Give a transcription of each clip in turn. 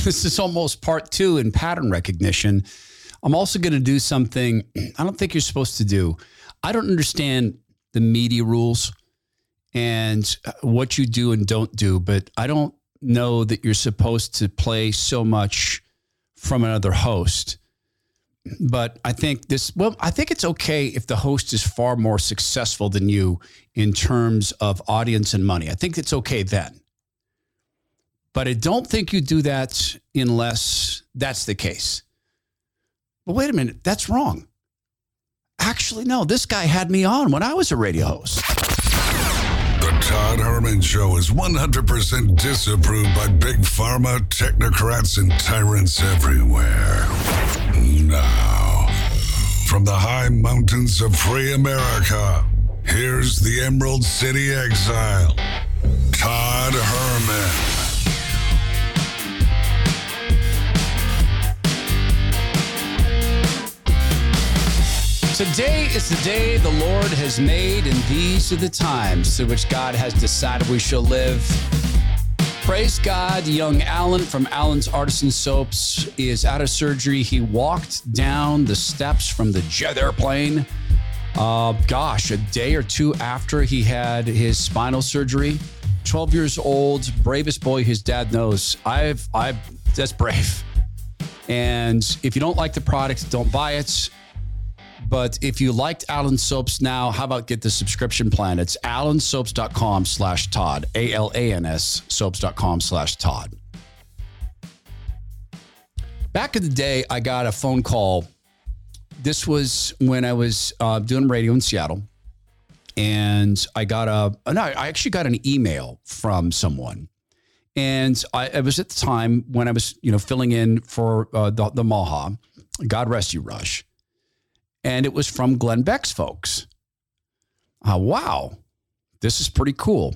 this is almost part two in pattern recognition. I'm also going to do something I don't think you're supposed to do. I don't understand the media rules and uh, what you do and don't do, but I don't know that you're supposed to play so much from another host. But I think this, well, I think it's okay if the host is far more successful than you in terms of audience and money. I think it's okay then. But I don't think you do that unless that's the case. But wait a minute, that's wrong. Actually, no, this guy had me on when I was a radio host. The Todd Herman Show is 100% disapproved by big pharma, technocrats, and tyrants everywhere. Now, from the high mountains of free America, here's the Emerald City exile, Todd Herman. Today is the day the Lord has made, and these are the times to which God has decided we shall live. Praise God, young Alan from Alan's Artisan Soaps is out of surgery. He walked down the steps from the jet airplane. Uh, gosh, a day or two after he had his spinal surgery. 12 years old, bravest boy his dad knows. I've, I've, that's brave. And if you don't like the product, don't buy it. But if you liked Alan Soaps now, how about get the subscription plan? It's alansoaps.com slash Todd, A L A N S soaps.com slash Todd. Back in the day, I got a phone call. This was when I was uh, doing radio in Seattle. And I got a, no, I actually got an email from someone. And I, it was at the time when I was, you know, filling in for uh, the, the Maha, God rest you, Rush and it was from Glenn Beck's folks. Uh, wow, this is pretty cool.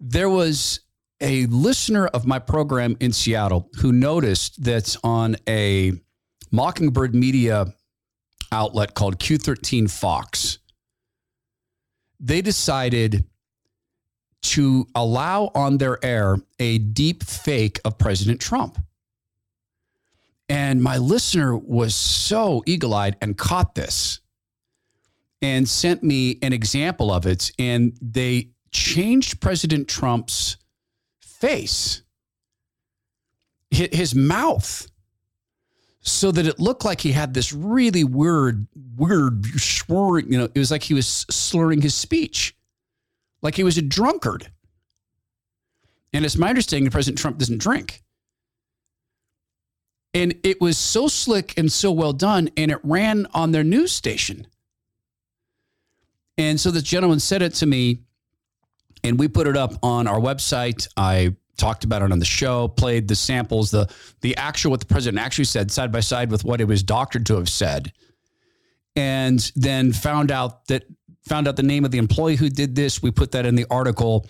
There was a listener of my program in Seattle who noticed that on a Mockingbird media outlet called Q13 Fox, they decided to allow on their air a deep fake of President Trump. And my listener was so eagle eyed and caught this and sent me an example of it. And they changed President Trump's face, his mouth, so that it looked like he had this really weird, weird slurring. You know, it was like he was slurring his speech, like he was a drunkard. And it's my understanding that President Trump doesn't drink. And it was so slick and so well done, and it ran on their news station. And so the gentleman said it to me, and we put it up on our website. I talked about it on the show, played the samples, the the actual what the president actually said side by side with what it was doctored to have said. And then found out that found out the name of the employee who did this. We put that in the article.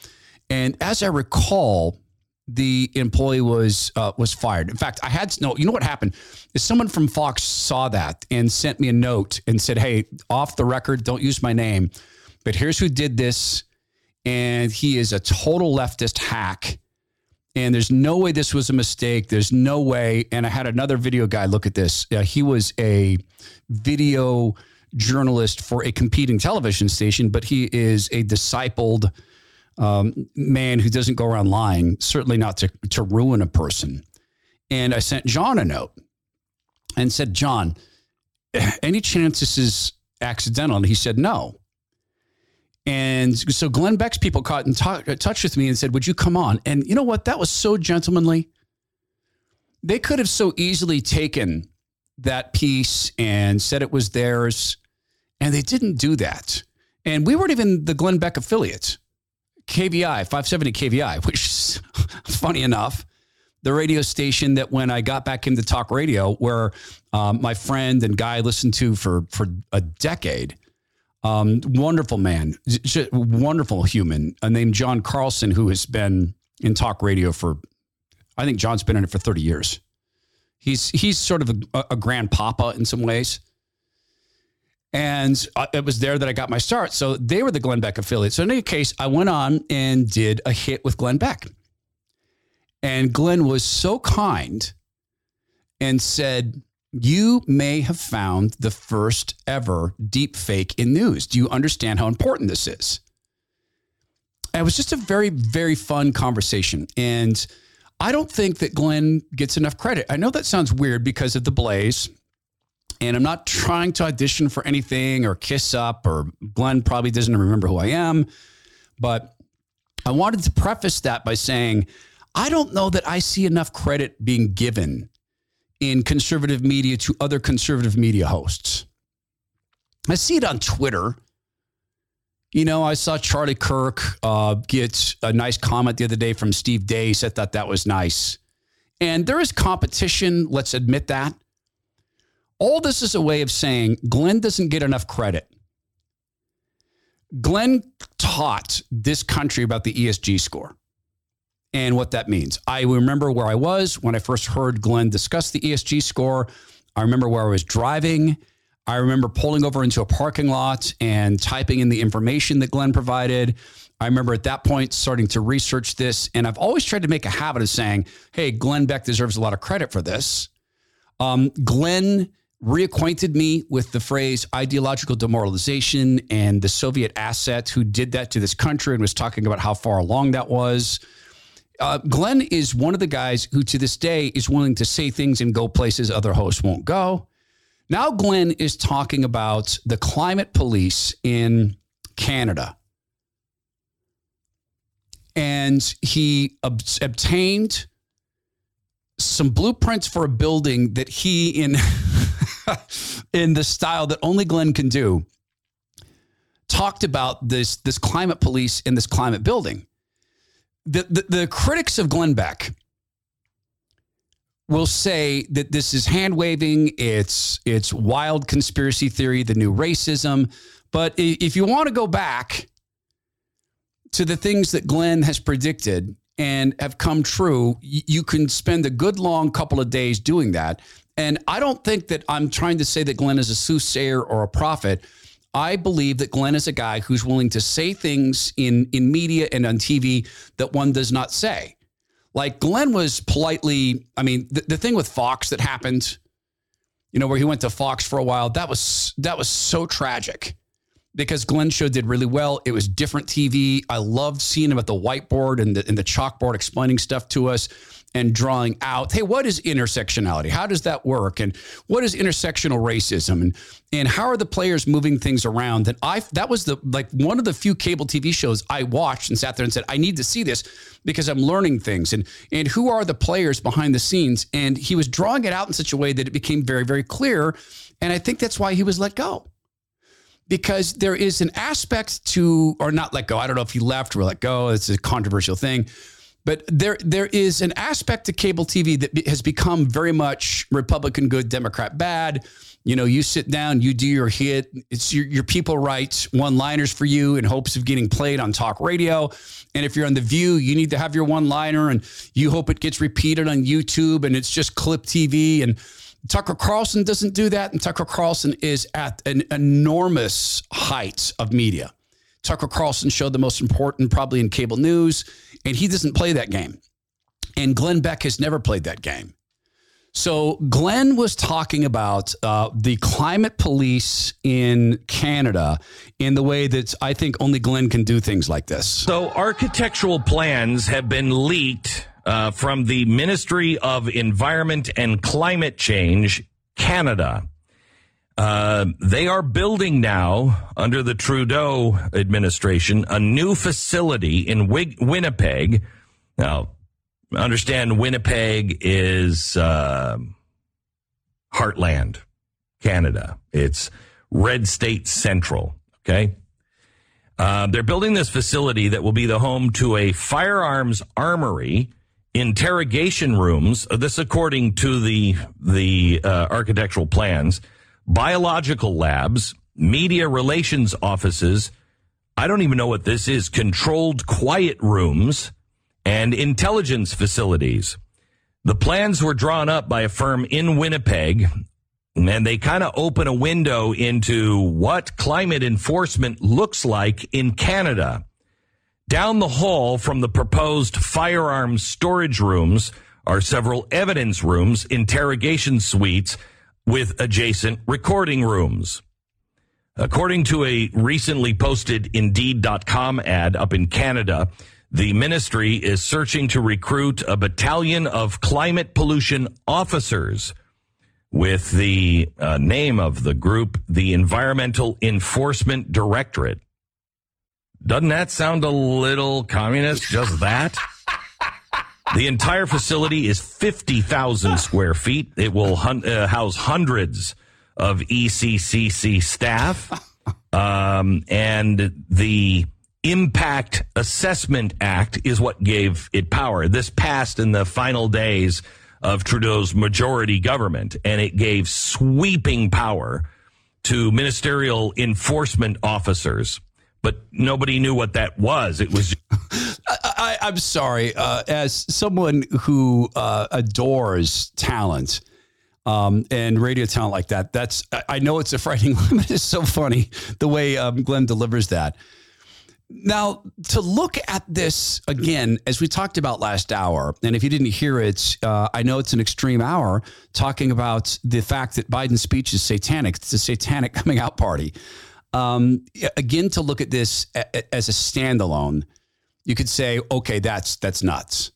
And as I recall, the employee was uh, was fired. In fact, I had no. You know what happened? Is someone from Fox saw that and sent me a note and said, "Hey, off the record, don't use my name, but here's who did this, and he is a total leftist hack." And there's no way this was a mistake. There's no way. And I had another video guy look at this. Uh, he was a video journalist for a competing television station, but he is a discipled um, man who doesn't go around lying, certainly not to, to ruin a person. And I sent John a note and said, John, any chance this is accidental? And he said, no. And so Glenn Beck's people caught in t- touch with me and said, Would you come on? And you know what? That was so gentlemanly. They could have so easily taken that piece and said it was theirs, and they didn't do that. And we weren't even the Glenn Beck affiliates. KVI, 570 KVI, which is funny enough, the radio station that when I got back into talk radio, where um, my friend and guy listened to for for a decade, um, wonderful man, wonderful human, named John Carlson, who has been in talk radio for, I think John's been in it for 30 years. He's he's sort of a, a grandpapa in some ways. And uh, it was there that I got my start. So they were the Glenn Beck affiliate. So in any case, I went on and did a hit with Glenn Beck. And Glenn was so kind and said, You may have found the first ever deep fake in news. Do you understand how important this is? And it was just a very, very fun conversation. And I don't think that Glenn gets enough credit. I know that sounds weird because of the Blaze. And I'm not trying to audition for anything or kiss up, or Glenn probably doesn't remember who I am. But I wanted to preface that by saying, I don't know that I see enough credit being given in conservative media to other conservative media hosts. I see it on Twitter. You know, I saw Charlie Kirk uh, get a nice comment the other day from Steve Deace. I thought that was nice. And there is competition, let's admit that. All this is a way of saying Glenn doesn't get enough credit. Glenn taught this country about the ESG score and what that means. I remember where I was when I first heard Glenn discuss the ESG score. I remember where I was driving. I remember pulling over into a parking lot and typing in the information that Glenn provided. I remember at that point starting to research this. And I've always tried to make a habit of saying, hey, Glenn Beck deserves a lot of credit for this. Um, Glenn reacquainted me with the phrase ideological demoralization and the Soviet asset who did that to this country and was talking about how far along that was. Uh, Glenn is one of the guys who, to this day, is willing to say things and go places other hosts won't go. Now, Glenn is talking about the climate police in Canada. And he ob- obtained some blueprints for a building that he, in, in the style that only Glenn can do, talked about this, this climate police in this climate building the, the, the critics of Glenn Beck will say that this is hand waving, it's it's wild conspiracy theory, the new racism. But if you want to go back to the things that Glenn has predicted and have come true, you can spend a good long couple of days doing that. And I don't think that I'm trying to say that Glenn is a soothsayer or a prophet. I believe that Glenn is a guy who's willing to say things in, in media and on TV that one does not say. Like Glenn was politely, I mean, the, the thing with Fox that happened, you know, where he went to Fox for a while, that was that was so tragic because Glenn show did really well. It was different TV. I loved seeing him at the whiteboard and the, and the chalkboard explaining stuff to us and drawing out, hey, what is intersectionality? How does that work? And what is intersectional racism? And and how are the players moving things around? And I that was the like one of the few cable TV shows I watched and sat there and said, I need to see this because I'm learning things. And and who are the players behind the scenes? And he was drawing it out in such a way that it became very, very clear. And I think that's why he was let go because there is an aspect to, or not let go. I don't know if he left or let go. It's a controversial thing. But there, there is an aspect to cable TV that has become very much Republican good, Democrat bad. You know, you sit down, you do your hit. It's your, your people write one liners for you in hopes of getting played on talk radio. And if you're on The View, you need to have your one liner and you hope it gets repeated on YouTube and it's just clip TV. And Tucker Carlson doesn't do that. And Tucker Carlson is at an enormous height of media. Tucker Carlson showed the most important, probably in cable news, and he doesn't play that game. And Glenn Beck has never played that game. So Glenn was talking about uh, the climate police in Canada in the way that I think only Glenn can do things like this. So architectural plans have been leaked uh, from the Ministry of Environment and Climate Change, Canada. Uh, they are building now under the Trudeau administration a new facility in Winnipeg. Now, understand Winnipeg is uh, heartland, Canada. It's red state central. Okay. Uh, they're building this facility that will be the home to a firearms armory, interrogation rooms. This, according to the the uh, architectural plans biological labs, media relations offices. I don't even know what this is. Controlled quiet rooms and intelligence facilities. The plans were drawn up by a firm in Winnipeg and they kind of open a window into what climate enforcement looks like in Canada. Down the hall from the proposed firearms storage rooms are several evidence rooms, interrogation suites with adjacent recording rooms. According to a recently posted Indeed.com ad up in Canada, the ministry is searching to recruit a battalion of climate pollution officers with the uh, name of the group, the Environmental Enforcement Directorate. Doesn't that sound a little communist? Just that? The entire facility is 50,000 square feet. It will hun- uh, house hundreds of ECCC staff. Um, and the Impact Assessment Act is what gave it power. This passed in the final days of Trudeau's majority government, and it gave sweeping power to ministerial enforcement officers. But nobody knew what that was. It was. I, am sorry. Uh, as someone who uh, adores talent um, and radio talent like that, that's I know it's a frightening limit. It's so funny the way um, Glenn delivers that. Now, to look at this again, as we talked about last hour, and if you didn't hear it, uh, I know it's an extreme hour talking about the fact that Biden's speech is satanic. It's a satanic coming out party. Um, again, to look at this as a standalone, you could say, okay, that's that's nuts,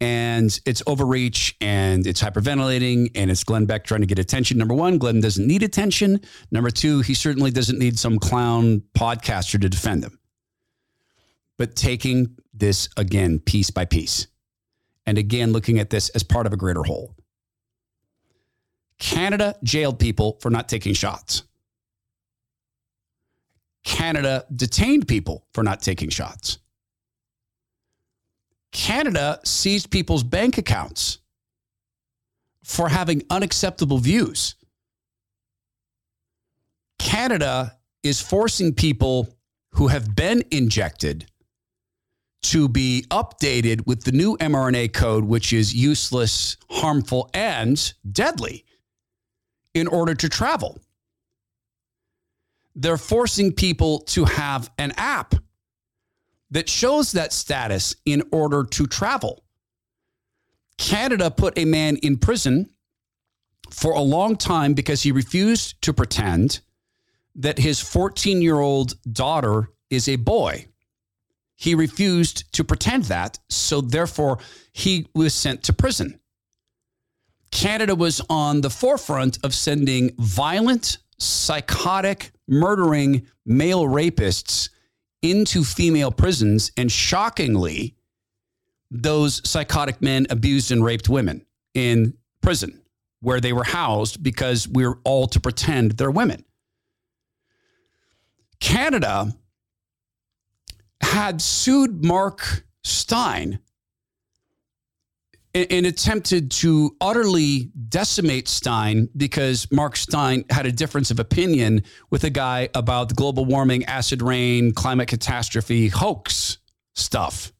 and it's overreach, and it's hyperventilating, and it's Glenn Beck trying to get attention. Number one, Glenn doesn't need attention. Number two, he certainly doesn't need some clown podcaster to defend him but taking this again piece by piece. And again, looking at this as part of a greater whole. Canada jailed people for not taking shots. Canada detained people for not taking shots. Canada seized people's bank accounts for having unacceptable views. Canada is forcing people who have been injected to be updated with the new mRNA code, which is useless, harmful, and deadly in order to travel. They're forcing people to have an app that shows that status in order to travel. Canada put a man in prison for a long time because he refused to pretend that his 14 year old daughter is a boy. He refused to pretend that, so therefore he was sent to prison. Canada was on the forefront of sending violent, psychotic, murdering male rapists into female prisons. And shockingly, those psychotic men abused and raped women in prison where they were housed because we're all to pretend they're women. Canada had sued Mark Steyn and, attempted to utterly decimate Steyn because Mark Steyn had a difference of opinion with a guy about the global warming, acid rain, climate catastrophe hoax stuff.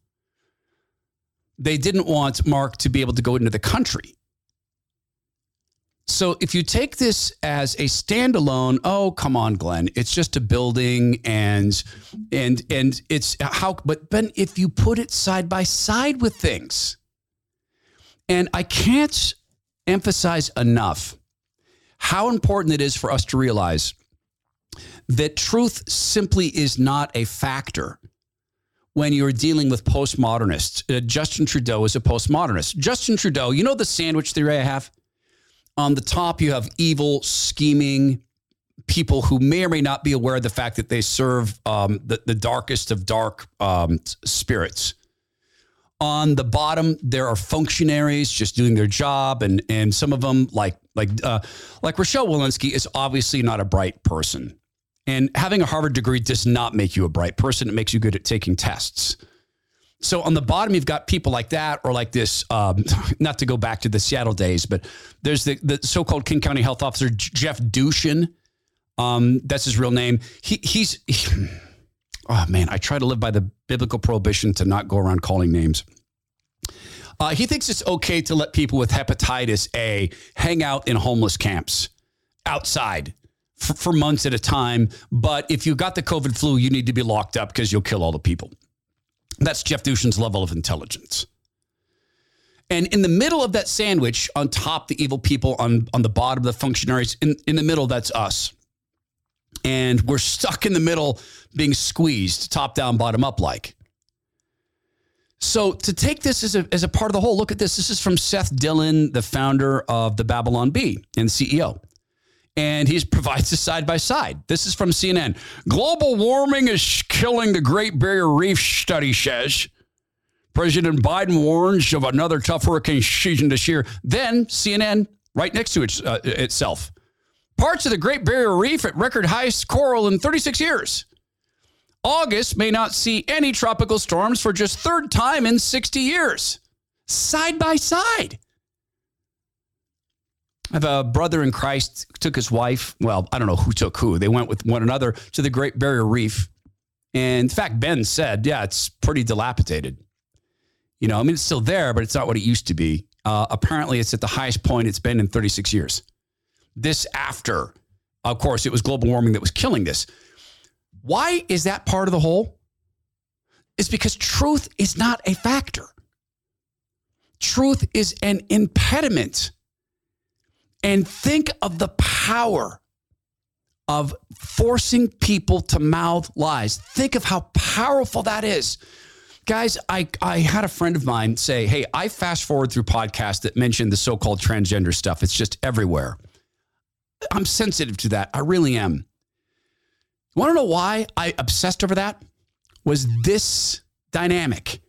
They didn't want Mark to be able to go into the country. So if you take this as a standalone, oh come on, Glenn, it's just a building and and and it's how but but if you put it side by side with things, and I can't emphasize enough how important it is for us to realize that truth simply is not a factor when you're dealing with postmodernists. Uh, Justin Trudeau is a postmodernist. Justin Trudeau, you know the sandwich theory I have? On the top, you have evil, scheming people who may or may not be aware of the fact that they serve um, the, the darkest of dark um, spirits. On the bottom, there are functionaries just doing their job, and and some of them, like like uh, like Rochelle Walensky, is obviously not a bright person. And having a Harvard degree does not make you a bright person. It makes you good at taking tests. So on the bottom, you've got people like that, or like this. Um, not to go back to the Seattle days, but there's the, the so-called King County Health Officer Jeff Duchin. Um, that's his real name. He, he's. He, oh man, I try to live by the biblical prohibition to not go around calling names. Uh, he thinks it's okay to let people with hepatitis A hang out in homeless camps outside for, for months at a time. But if you got the COVID flu, you need to be locked up because you'll kill all the people. That's Jeff Duchin's level of intelligence. And in the middle of that sandwich, on top, the evil people, on, on the bottom, the functionaries, in, in the middle, that's us. And we're stuck in the middle, being squeezed, top down, bottom up like. So to take this as a, as a part of the whole, look at this. This is from Seth Dillon, the founder of the Babylon Bee and CEO. And he provides a side by side. This is from CNN. Global warming is killing the Great Barrier Reef, study says. President Biden warns of another tough hurricane season this year. Then CNN, right next to it, uh, itself. Parts of the Great Barrier Reef at record highest coral in 36 years. August may not see any tropical storms for just third time in 60 years. Side by side. I have a brother in Christ took his wife. Well, I don't know who took who. They went with one another to the Great Barrier Reef. And in fact, Ben said, yeah, it's pretty dilapidated. You know, I mean, it's still there, but it's not what it used to be. Uh, apparently, it's at the highest point it's been in 36 years. This after, of course, it was global warming that was killing this. Why is that part of the whole? It's because truth is not a factor. Truth is an impediment. And think of the power of forcing people to mouth lies. Think of how powerful that is. Guys, I, I had a friend of mine say, Hey, I fast forward through podcasts that mention the so called transgender stuff. It's just everywhere. I'm sensitive to that. I really am. You want to know why I obsessed over that? Was this dynamic.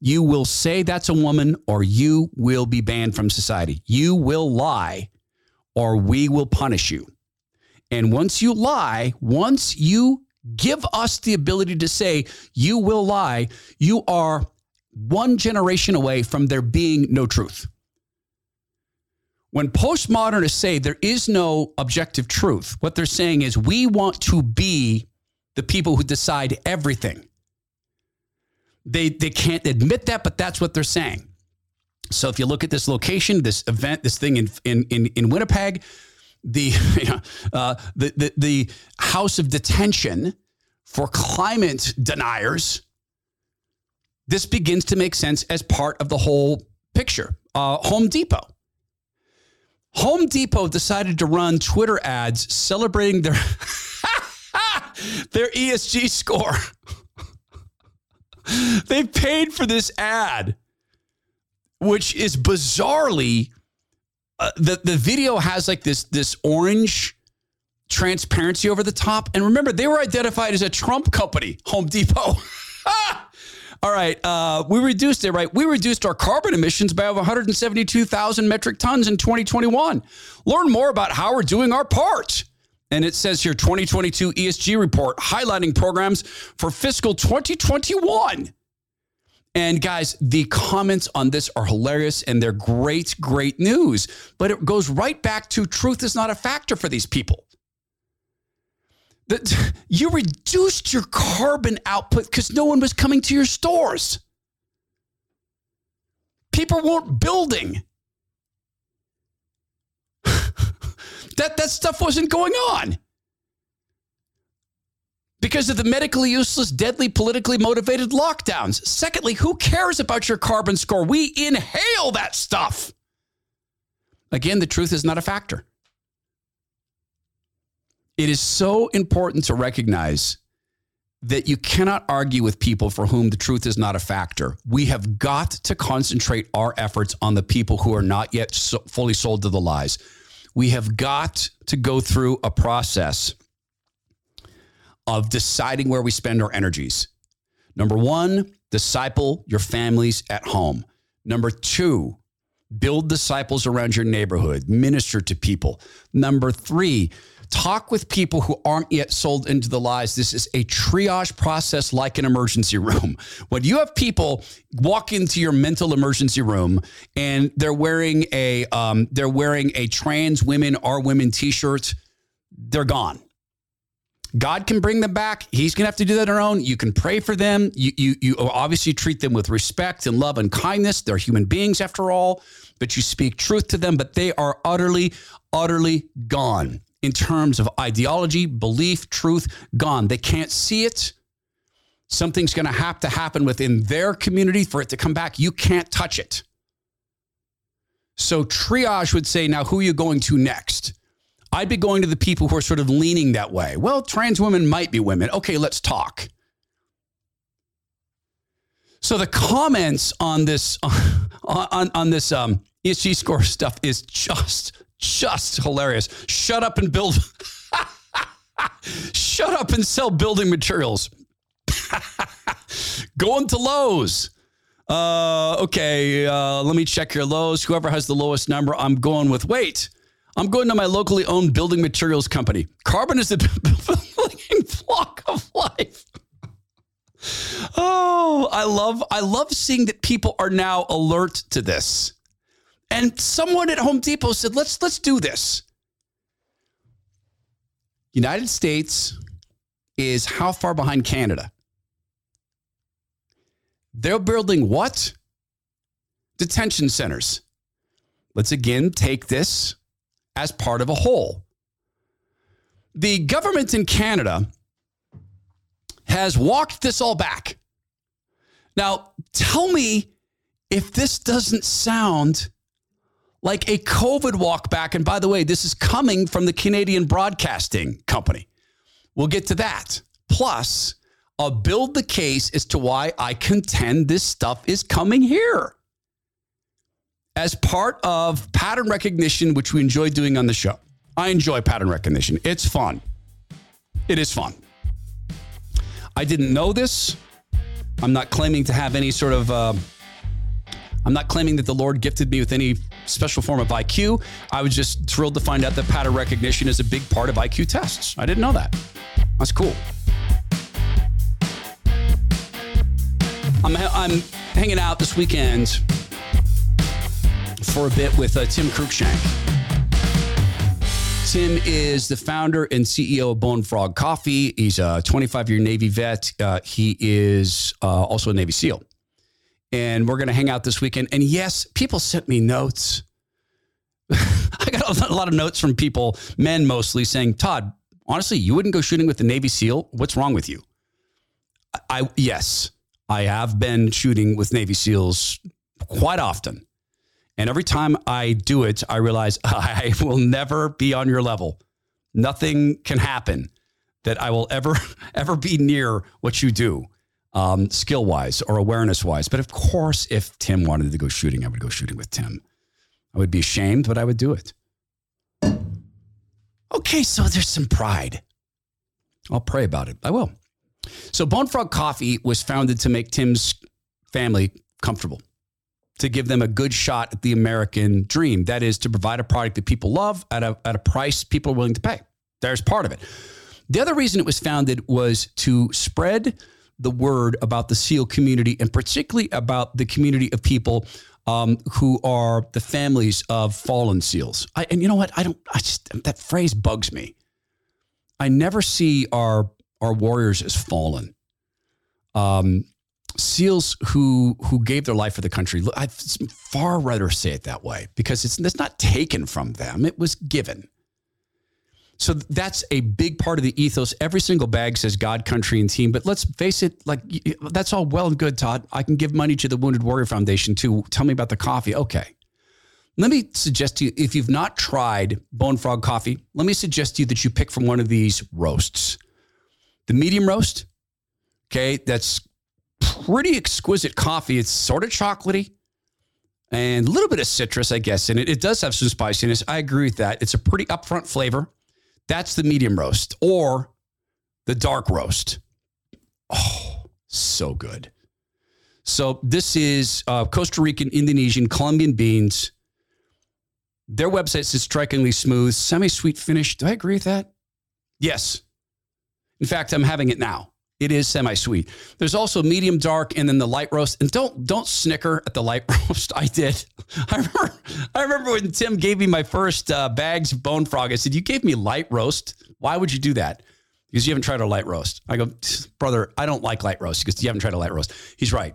You will say that's a woman, or you will be banned from society. You will lie, or we will punish you. And once you lie, once you give us the ability to say you will lie, you are one generation away from there being no truth. When postmodernists say there is no objective truth, what they're saying is we want to be the people who decide everything. They, they can't admit that, but that's what they're saying. So if you look at this location, this event, this thing in, in, in, in Winnipeg, the, uh, the, the, the house of detention for climate deniers, this begins to make sense as part of the whole picture. Uh, Home Depot Home Depot decided to run Twitter ads celebrating their their ESG score. they paid for this ad, which is bizarrely uh, the the video has like this this orange transparency over the top. And remember, they were identified as a Trump company, Home Depot. All right. Uh, we reduced it, right? We reduced our carbon emissions by over 172,000 metric tons in 2021. Learn more about how we're doing our part. And it says here 2022 ESG report highlighting programs for fiscal 2021. And guys, the comments on this are hilarious and they're great, great news. But it goes right back to truth is not a factor for these people that you reduced your carbon output because no one was coming to your stores. People weren't building. that, that stuff wasn't going on because of the medically useless, deadly, politically motivated lockdowns. Secondly, who cares about your carbon score? We inhale that stuff. Again, the truth is not a factor. It is so important to recognize that you cannot argue with people for whom the truth is not a factor. We have got to concentrate our efforts on the people who are not yet so fully sold to the lies. We have got to go through a process of deciding where we spend our energies. Number one, disciple your families at home. Number two, build disciples around your neighborhood, minister to people. Number three, Talk with people who aren't yet sold into the lies. This is a triage process like an emergency room. When you have people walk into your mental emergency room and they're wearing a um, they're wearing a trans women are women t-shirt, they're gone. God can bring them back. He's going to have to do that on their own. You can pray for them. You, you, you obviously treat them with respect and love and kindness. They're human beings after all, but you speak truth to them, but they are utterly, utterly gone in terms of ideology, belief, truth, gone. They can't see it. Something's going to have to happen within their community for it to come back. You can't touch it. So triage would say, now who are you going to next? I'd be going to the people who are sort of leaning that way. Well, trans women might be women. Okay, let's talk. So the comments on this on on this um, ESG score stuff is just just hilarious. Shut up and build. Shut up and sell building materials. Going to Lowe's. Uh, okay, uh, let me check your lows. Whoever has the lowest number, I'm going with. Wait, I'm going to my locally owned building materials company. Carbon is the building block of life. Oh, I love I love seeing that people are now alert to this. And someone at Home Depot said, "Let's let's do this." United States is how far behind Canada? They're building what? Detention centers. Let's again take this as part of a whole. The government in Canada has walked this all back. Now, tell me if this doesn't sound like a COVID walk back. And by the way, this is coming from the Canadian Broadcasting Company. We'll get to that. Plus, I'll build the case as to why I contend this stuff is coming here. As part of pattern recognition, which we enjoy doing on the show. I enjoy pattern recognition. It's fun. It is fun. I didn't know this. I'm not claiming to have any sort of. Uh, I'm not claiming that the Lord gifted me with any special form of IQ. I was just thrilled to find out that pattern recognition is a big part of IQ tests. I didn't know that. That's cool. I'm, I'm hanging out this weekend for a bit with uh, Tim Cruikshank. Tim is the founder and CEO of Bone Frog Coffee. He's a 25 year Navy vet. Uh, he is uh, also a Navy SEAL. And we're going to hang out this weekend. And yes, people sent me notes. I got a lot of notes from people, men mostly, saying, Todd, honestly, you wouldn't go shooting with the Navy SEAL. What's wrong with you? I, yes, I have been shooting with Navy SEALs quite often. And every time I do it, I realize I will never be on your level. Nothing can happen that I will ever, ever be near what you do, um, skill wise or awareness wise. But of course, if Tim wanted to go shooting, I would go shooting with Tim. I would be ashamed, but I would do it. Okay, so there's some pride. I'll pray about it. I will. So, Bone Frog Coffee was founded to make Tim's family comfortable to give them a good shot at the American dream. That is to provide a product that people love at a, at a price people are willing to pay. There's part of it. The other reason it was founded was to spread the word about the SEAL community and particularly about the community of people um, who are the families of fallen SEALs. I, and you know what? I don't, I just, that phrase bugs me. I never see our, our warriors as fallen. Um, SEALs who who gave their life for the country. I'd far rather say it that way because it's it's not taken from them; it was given. So that's a big part of the ethos. Every single bag says God, country, and team. But let's face it, like that's all well and good, Todd. I can give money to the Wounded Warrior Foundation too. Tell me about the coffee. Okay. Let me suggest to you, if you've not tried Bone Frog coffee, let me suggest to you that you pick from one of these roasts. The medium roast, okay, that's pretty exquisite coffee. It's sort of chocolatey and a little bit of citrus, I guess, in it. It does have some spiciness. I agree with that. It's a pretty upfront flavor. That's the medium roast or the dark roast. Oh, so good. So this is uh, Costa Rican, Indonesian, Colombian beans. Their website says strikingly smooth, semi-sweet finish. Do I agree with that? Yes. In fact, I'm having it now. It is semi-sweet. There's also medium dark and then the light roast. And don't don't snicker at the light roast. I did. I remember I remember when Tim gave me my first uh, bags of bone frog. I said, "You gave me light roast. Why would you do that?" Because you haven't tried a light roast. I go, brother, I don't like light roast because you haven't tried a light roast. He's right.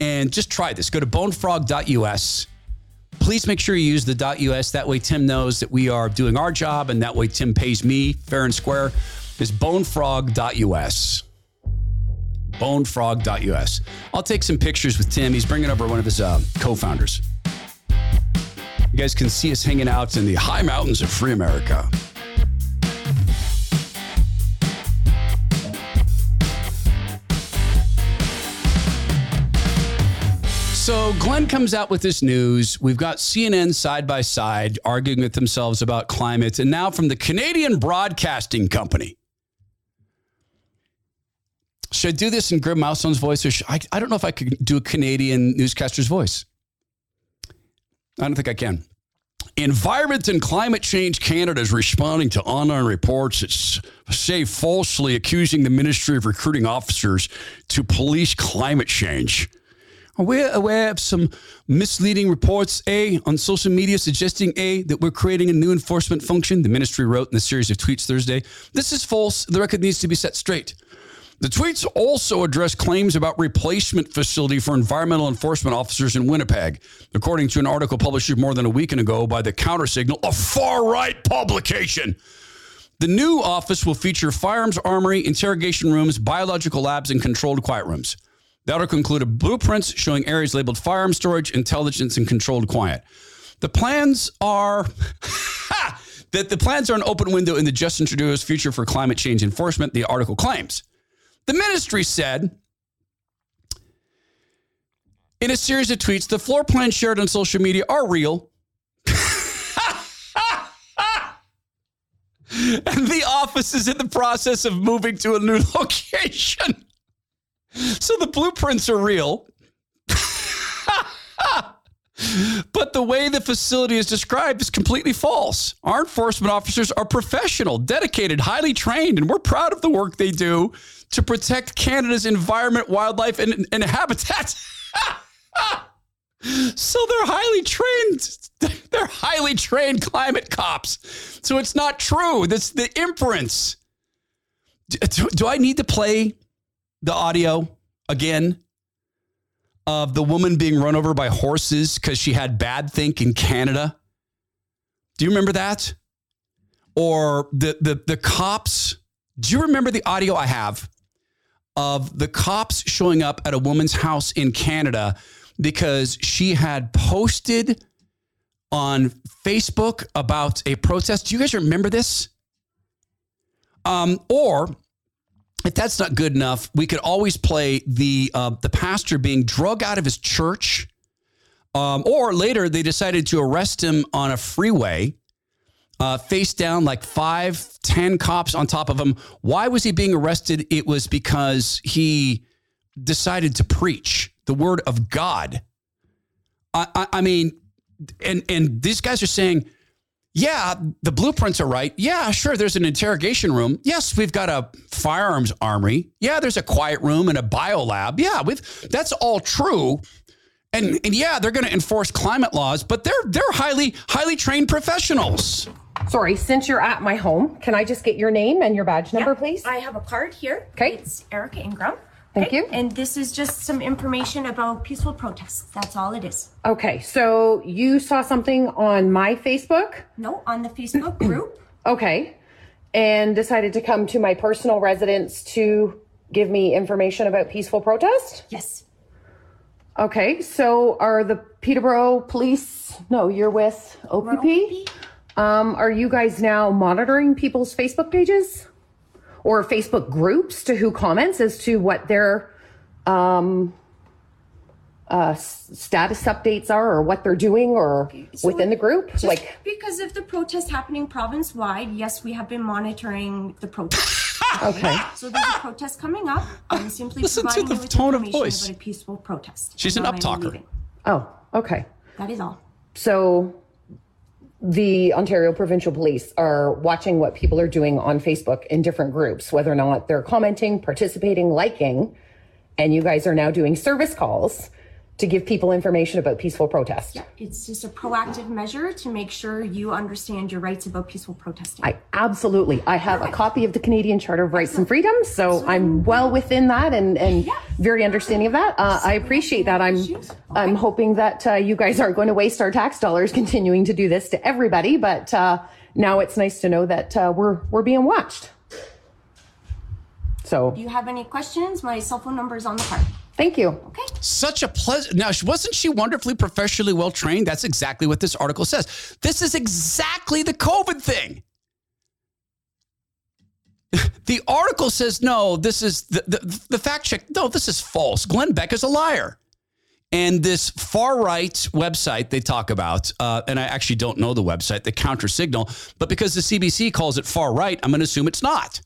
And just try this. Go to bonefrog.us. Please make sure you use the .us. That way Tim knows that we are doing our job, and that way Tim pays me fair and square. Is bonefrog.us bonefrog.us. I'll take some pictures with Tim. He's bringing over one of his uh, co founders. You guys can see us hanging out in the high mountains of free America. So Glenn comes out with this news. We've got CNN side by side arguing with themselves about climate, and now from the Canadian Broadcasting Company. Should I do this in Grim Mousestone's voice, or should, I, I don't know if I could do a Canadian newscaster's voice. I don't think I can. Environment and Climate Change Canada is responding to online reports that say falsely accusing the Ministry of Recruiting officers to police climate change. Are we aware of some misleading reports, A, on social media suggesting, A, that we're creating a new enforcement function? The ministry wrote in a series of tweets Thursday. This is false. The record needs to be set straight. The tweets also address claims about replacement facility for environmental enforcement officers in Winnipeg, according to an article published more than a week ago by the Countersignal, a far right publication. The new office will feature firearms armory, interrogation rooms, biological labs, and controlled quiet rooms. The article included blueprints showing areas labeled firearm storage, intelligence, and controlled quiet. The plans are that the plans are an open window in the Justin Trudeau's future for climate change enforcement, the article claims. The ministry said in a series of tweets the floor plans shared on social media are real. and the office is in the process of moving to a new location. So the blueprints are real. but the way the facility is described is completely false. Our enforcement officers are professional, dedicated, highly trained, and we're proud of the work they do to protect Canada's environment, wildlife, and, and habitat. so they're highly trained. They're highly trained climate cops. So it's not true. That's the inference. Do, do I need to play the audio again of the woman being run over by horses because she had bad think in Canada? Do you remember that? Or the the the cops? Do you remember the audio I have of the cops showing up at a woman's house in Canada because she had posted on Facebook about a protest? Do you guys remember this? Um, or if that's not good enough, we could always play the uh, the pastor being drug out of his church. Um, or later, they decided to arrest him on a freeway, uh, face down, like five, ten cops on top of him. Why was he being arrested? It was because he decided to preach the word of God. I, I, I mean, and and these guys are saying yeah, the blueprints are right. Yeah, sure, there's an interrogation room. Yes, we've got a firearms armory. Yeah, there's a quiet room and a bio lab. Yeah, we've that's all true. And, and yeah, they're going to enforce climate laws, but they're they're highly highly trained professionals. Sorry, since you're at my home, can I just get your name and your badge number, please? I have a card here. 'Kay. It's Erica Ingram. Thank Okay, you. And this is just some information about peaceful protests. That's all it is. Okay, so you saw something on my Facebook, No, on the Facebook group. okay, and decided to come to my personal residence to give me information about peaceful protest? Yes. Okay, so are the Peterborough Police, no, you're with OPP? Um, are you guys now monitoring people's Facebook pages or Facebook groups to who comments as to what their um, uh, status updates are or what they're doing or within the group? Just like, because of the protest happening province wide, yes, we have been monitoring the protest. okay, So there's a protest coming up. I'm simply Listen to providing the you with tone of voice. about a peaceful protest. She's an Now I'm uptalker. oh, okay. That is all. So the Ontario Provincial Police are watching what people are doing on Facebook in different groups, whether or not they're commenting, participating, liking, and you guys are now doing service calls to give people information about peaceful protest. It's just a proactive measure to make sure you understand your rights about peaceful protesting. I absolutely. I have a copy of the Canadian Charter of Rights and Freedoms, so I'm well within that and, and very understanding of that. Uh, I appreciate that. I'm I'm hoping that uh, you guys aren't going to waste our tax dollars continuing to do this to everybody, but uh, now it's nice to know that uh, we're we're being watched. So So Do you have any questions? My cell phone number is on the card. Thank you. Okay. Such a pleasant. Now, wasn't she wonderfully professionally well trained? That's exactly what this article says. This is exactly the COVID thing. The article says, no, this is the, the, the fact check. No, this is false. Glenn Beck is a liar. And this far right website they talk about, uh, and I actually don't know the website, the counter signal, but because the CBC calls it far right, I'm going to assume it's not.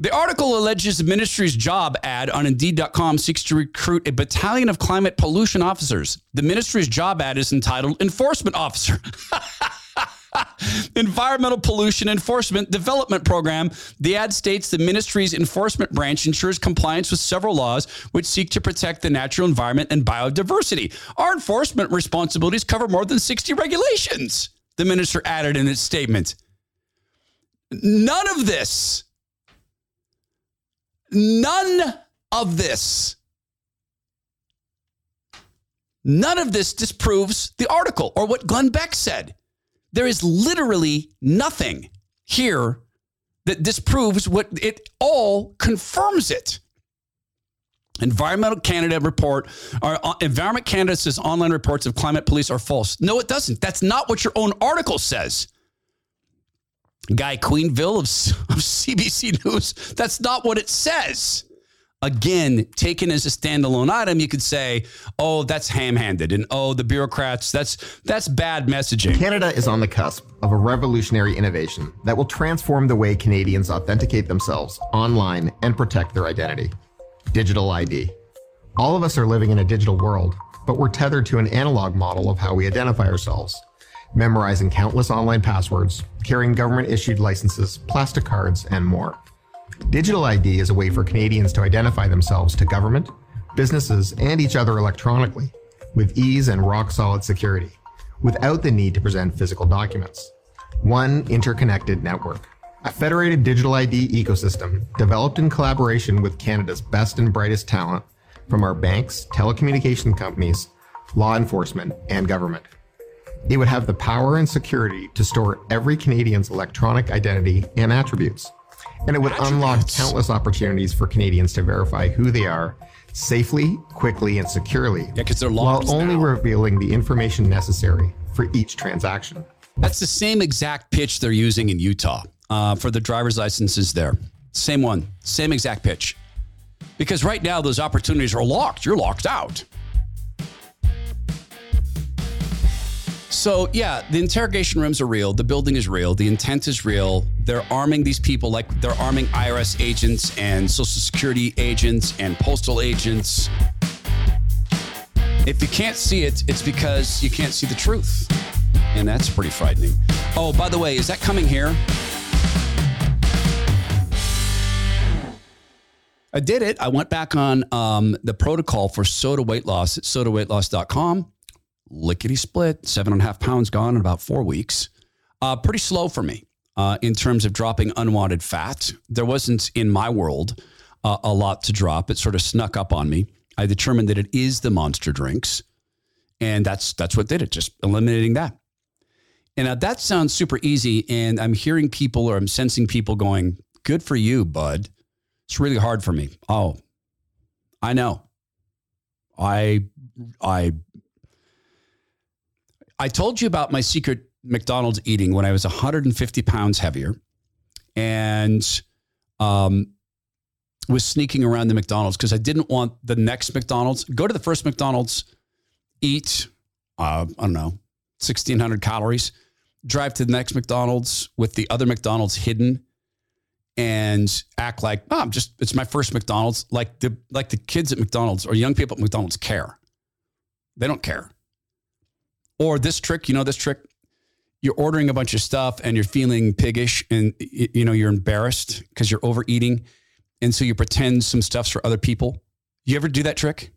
The article alleges the ministry's job ad on Indeed.com seeks to recruit a battalion of climate pollution officers. The ministry's job ad is entitled Enforcement Officer. Environmental Pollution Enforcement Development Program. The ad states the ministry's enforcement branch ensures compliance with several laws which seek to protect the natural environment and biodiversity. Our enforcement responsibilities cover more than 60 regulations, the minister added in its statement. None of this None of this, none of this disproves the article or what Glenn Beck said. There is literally nothing here that disproves what it all confirms it. Environmental Canada report, or uh, Environment Canada says online reports of climate police are false. No, it doesn't. That's not what your own article says. Guy Quenneville of, of CBC News. That's not what it says. Again, taken as a standalone item, you could say, "Oh, that's ham-handed," and "Oh, the bureaucrats." That's that's bad messaging. Canada is on the cusp of a revolutionary innovation that will transform the way Canadians authenticate themselves online and protect their identity. Digital ID. All of us are living in a digital world, but we're tethered to an analog model of how we identify ourselves memorizing countless online passwords, carrying government issued licenses, plastic cards, and more. Digital ID is a way for Canadians to identify themselves to government, businesses, and each other electronically with ease and rock solid security without the need to present physical documents. One interconnected network. A federated digital ID ecosystem developed in collaboration with Canada's best and brightest talent from our banks, telecommunication companies, law enforcement, and government. It would have the power and security to store every Canadian's electronic identity and attributes. And it would unlock countless opportunities for Canadians to verify who they are safely, quickly, and securely. Yeah, because they're locked while only now. revealing the information necessary for each transaction. That's the same exact pitch they're using in Utah uh, for the driver's licenses there. Same one, same exact pitch. Because right now, those opportunities are locked. You're locked out. So, yeah, the interrogation rooms are real. The building is real. The intent is real. They're arming these people like they're arming IRS agents and Social Security agents and postal agents. If you can't see it, it's because you can't see the truth. And that's pretty frightening. Oh, by the way, is that coming here? I did it. I went back on um, the protocol for SOTA weight loss at sotaweightloss.com. Lickety split, seven and a half pounds gone in about four weeks. Uh, pretty slow for me uh, in terms of dropping unwanted fat. There wasn't in my world uh, a lot to drop. It sort of snuck up on me. I determined that it is the monster drinks, and that's that's what did it. Just eliminating that. And that sounds super easy. And I'm hearing people or I'm sensing people going, "Good for you, bud." It's really hard for me. Oh, I know. I I I told you about my secret McDonald's eating when I was 150 pounds heavier and um, was sneaking around the McDonald's because I didn't want the next McDonald's. Go to the first McDonald's, eat, uh, I don't know, 1,600 calories, drive to the next McDonald's with the other McDonald's hidden and act like, oh, I'm just, it's my first McDonald's. Like the, like the kids at McDonald's or young people at McDonald's care. They don't care. Or this trick, you know, this trick, you're ordering a bunch of stuff and you're feeling piggish and you know you're embarrassed because you're overeating. And so you pretend some stuff's for other people. You ever do that trick?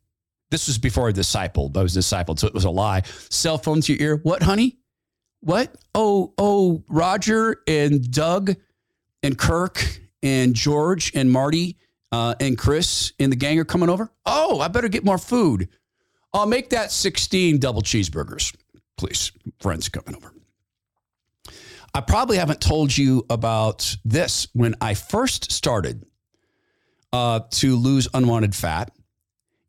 This was before i discipled. I was discipled so it was a lie. Cell phone to your ear. What honey? What? Oh oh roger and doug and kirk and george and marty uh, and chris and the gang are coming over? Oh i better get more food. I'll make that 16 double cheeseburgers please friends coming over I probably haven't told you about this. When I first started uh, to lose unwanted fat,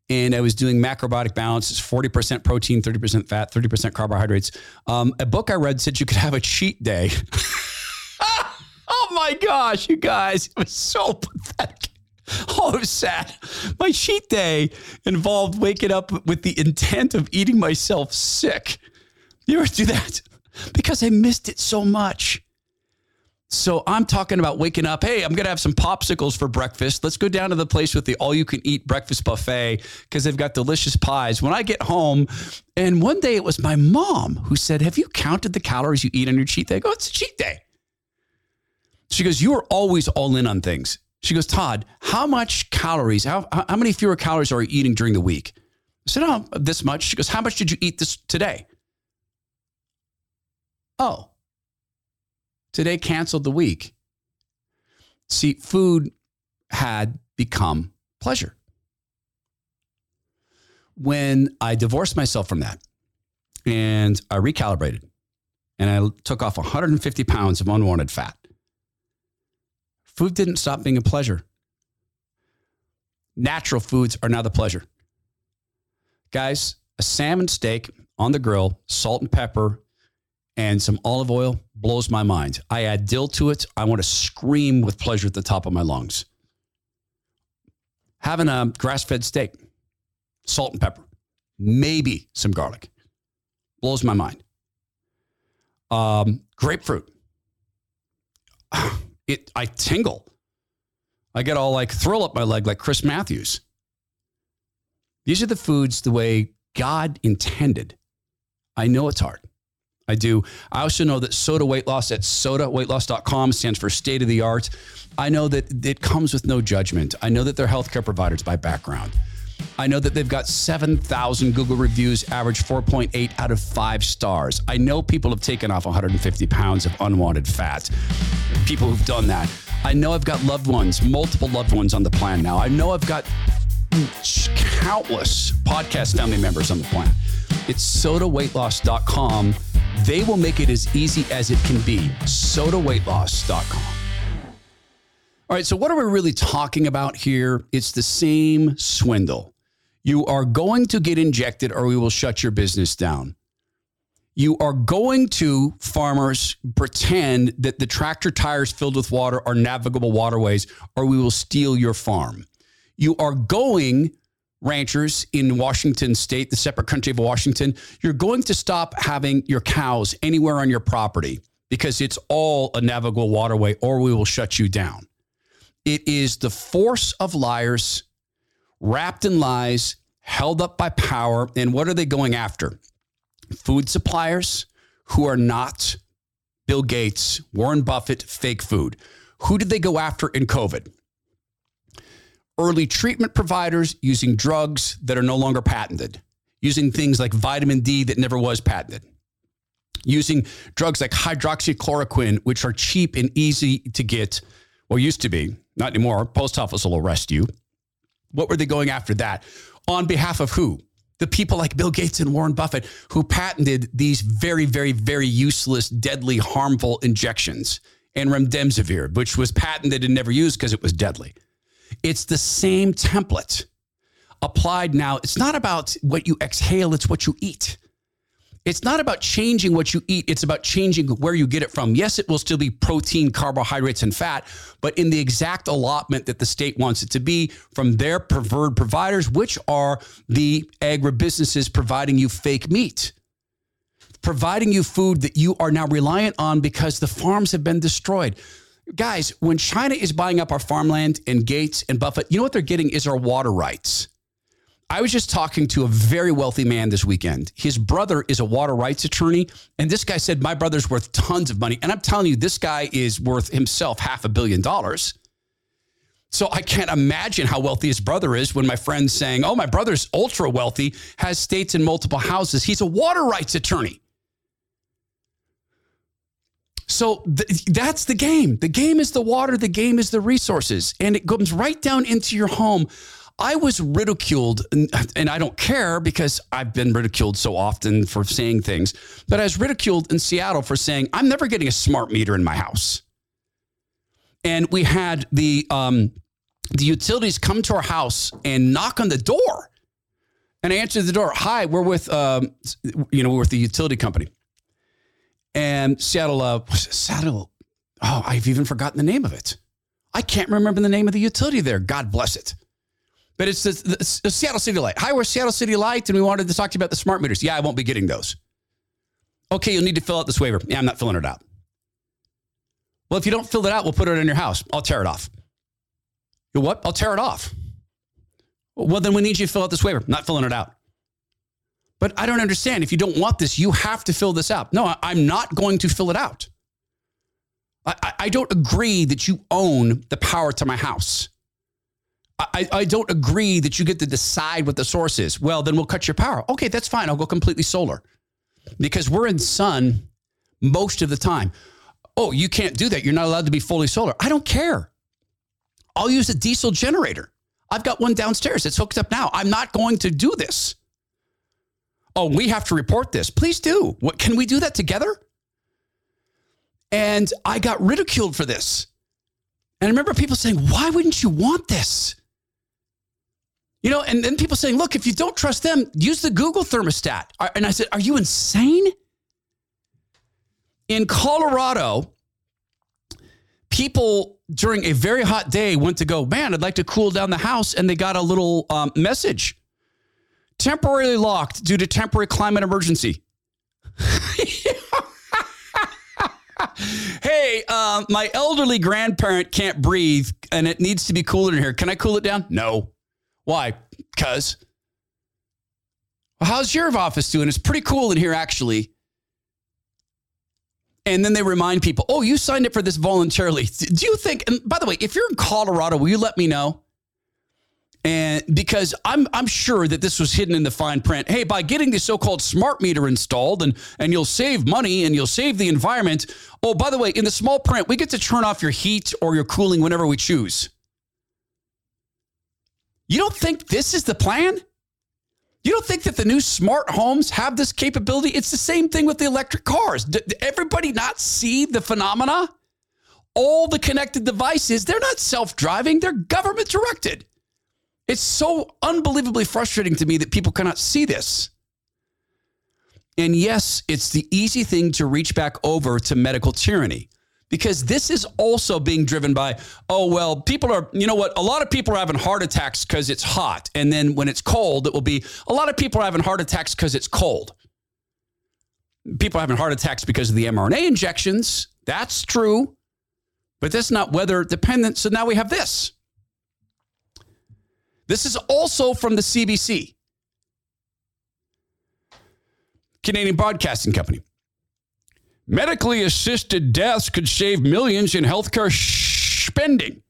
and I was doing macrobiotic balance, it's 40% protein, 30% fat, 30% carbohydrates. Um, a book I read said you could have a cheat day. oh my gosh, you guys, it was so pathetic. Oh, it was sad. My cheat day involved waking up with the intent of eating myself sick. You ever do that? Because I missed it so much. So I'm talking about waking up. Hey, I'm going to have some popsicles for breakfast. Let's go down to the place with the all you can eat breakfast buffet because they've got delicious pies. When I get home, and one day it was my mom who said, Have you counted the calories you eat on your cheat day? I go, It's a cheat day. She goes, You are always all in on things. She goes, Todd, how much calories, how, how many fewer calories are you eating during the week? I said, Oh, this much. She goes, How much did you eat this today? Oh, today canceled the week. See, food had become pleasure. When I divorced myself from that and I recalibrated and I took off 150 pounds of unwanted fat, food didn't stop being a pleasure. Natural foods are now the pleasure. Guys, a salmon steak on the grill, salt and pepper, and some olive oil blows my mind. I add dill to it. I want to scream with pleasure at the top of my lungs. Having a grass fed steak, salt and pepper, maybe some garlic, blows my mind. Um, grapefruit, it I tingle. I get all like thrill up my leg like Chris Matthews. These are the foods the way God intended. I know it's hard. I do. I also know that SOTA Weight Loss at sotaweightloss.com stands for state of the art. I know that it comes with no judgment. I know that they're healthcare providers by background. I know that they've got 7,000 Google reviews, average 4.8 out of 5 stars. I know people have taken off 150 pounds of unwanted fat. People who've done that. I know I've got loved ones, multiple loved ones on the plan now. I know I've got countless podcast family members on the plan. It's sotaweightloss.com. They will make it as easy as it can be. sotaweightloss.com. All right, so what are we really talking about here? It's the same swindle. You are going to get injected or we will shut your business down. You are going to, farmers, pretend that the tractor tires filled with water are navigable waterways or we will steal your farm. You are going, ranchers in Washington state, the separate country of Washington, you're going to stop having your cows anywhere on your property because it's all a navigable waterway or we will shut you down. It is the force of liars wrapped in lies, held up by power. And what are they going after? Food suppliers who are not Bill Gates, Warren Buffett, fake food. Who did they go after in COVID? Early treatment providers using drugs that are no longer patented, using things like vitamin D that never was patented, using drugs like hydroxychloroquine, which are cheap and easy to get, or used to be, not anymore. Post office will arrest you. What were they going after that? On behalf of who? The people like Bill Gates and Warren Buffett who patented these very, very, very useless, deadly, harmful injections and remdesivir, which was patented and never used because it was deadly. It's the same template applied now. It's not about what you exhale, it's what you eat. It's not about changing what you eat, it's about changing where you get it from. Yes, it will still be protein, carbohydrates, and fat, but in the exact allotment that the state wants it to be from their preferred providers, which are the agribusinesses providing you fake meat, providing you food that you are now reliant on because the farms have been destroyed. Guys, when China is buying up our farmland and Gates and Buffett, you know what they're getting is our water rights. I was just talking to a very wealthy man this weekend. His brother is a water rights attorney. And this guy said, My brother's worth tons of money. And I'm telling you, this guy is worth himself half a billion dollars. So I can't imagine how wealthy his brother is when my friend's saying, Oh, my brother's ultra wealthy, has states and multiple houses. He's a water rights attorney. So th- that's the game. The game is the water, the game is the resources. And it comes right down into your home. I was ridiculed, and, and I don't care because I've been ridiculed so often for saying things, but I was ridiculed in Seattle for saying, I'm never getting a smart meter in my house. And we had the, um, the utilities come to our house and knock on the door. And I answered the door. Hi, we're with, um, you know, we're with the utility company. And Seattle, uh, Seattle, oh, I've even forgotten the name of it. I can't remember the name of the utility there. God bless it. But it's the, the, the, Seattle City Light. Hi, we're Seattle City Light, and we wanted to talk to you about the smart meters. Yeah, I won't be getting those. Okay, you'll need to fill out this waiver. Yeah, I'm not filling it out. Well, if you don't fill it out, we'll put it in your house. I'll tear it off. You what? I'll tear it off. Well, then we need you to fill out this waiver. not filling it out. But I don't understand. If you don't want this, you have to fill this out. No, I'm not going to fill it out. I, I don't agree that you own the power to my house. I, I don't agree that you get to decide what the source is. Well, then we'll cut your power. Okay, that's fine. I'll go completely solar because we're in sun most of the time. Oh, you can't do that. You're not allowed to be fully solar. I don't care. I'll use a diesel generator. I've got one downstairs. It's hooked up now. I'm not going to do this. Oh, we have to report this. Please do. What can we do that together? And I got ridiculed for this. And I remember people saying, why wouldn't you want this? You know, and then people saying, look, if you don't trust them, use the Google thermostat. And I said, are you insane? In Colorado, people during a very hot day went to go, man, I'd like to cool down the house. And they got a little um, message temporarily locked due to temporary climate emergency. hey, uh, my elderly grandparent can't breathe and it needs to be cooler in here. Can I cool it down? No. Why? Because. Well, how's your office doing? It's pretty cool in here, actually. And then they remind people, oh, you signed up for this voluntarily. Do you think, and by the way, if you're in Colorado, will you let me know? And because I'm I'm sure that this was hidden in the fine print. Hey, by getting the so-called smart meter installed and and you'll save money and you'll save the environment. Oh, by the way, in the small print, we get to turn off your heat or your cooling whenever we choose. You don't think this is the plan? You don't think that the new smart homes have this capability? It's the same thing with the electric cars. Did everybody not see the phenomena? All the connected devices, they're not self-driving, they're government directed. It's so unbelievably frustrating to me that people cannot see this. And yes, it's the easy thing to reach back over to medical tyranny because this is also being driven by, oh, well, people are, you know what? A lot of people are having heart attacks because it's hot. And then when it's cold, it will be a lot of people are having heart attacks because it's cold. People are having heart attacks because of the mRNA injections. That's true. But that's not weather dependent. So now we have this. This is also from the CBC, Canadian Broadcasting Company. Medically assisted deaths could save millions in healthcare spending.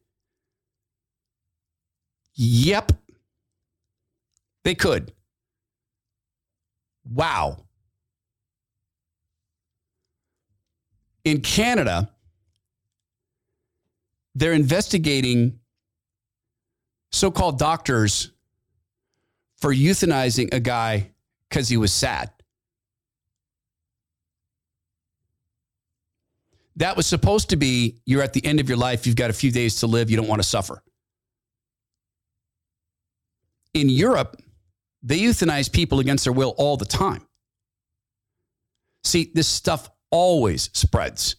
Yep, they could. Wow. In Canada, they're investigating so called doctors for euthanizing a guy because he was sad. That was supposed to be you're at the end of your life, you've got a few days to live, you don't want to suffer. In Europe, they euthanize people against their will all the time. See, this stuff always spreads,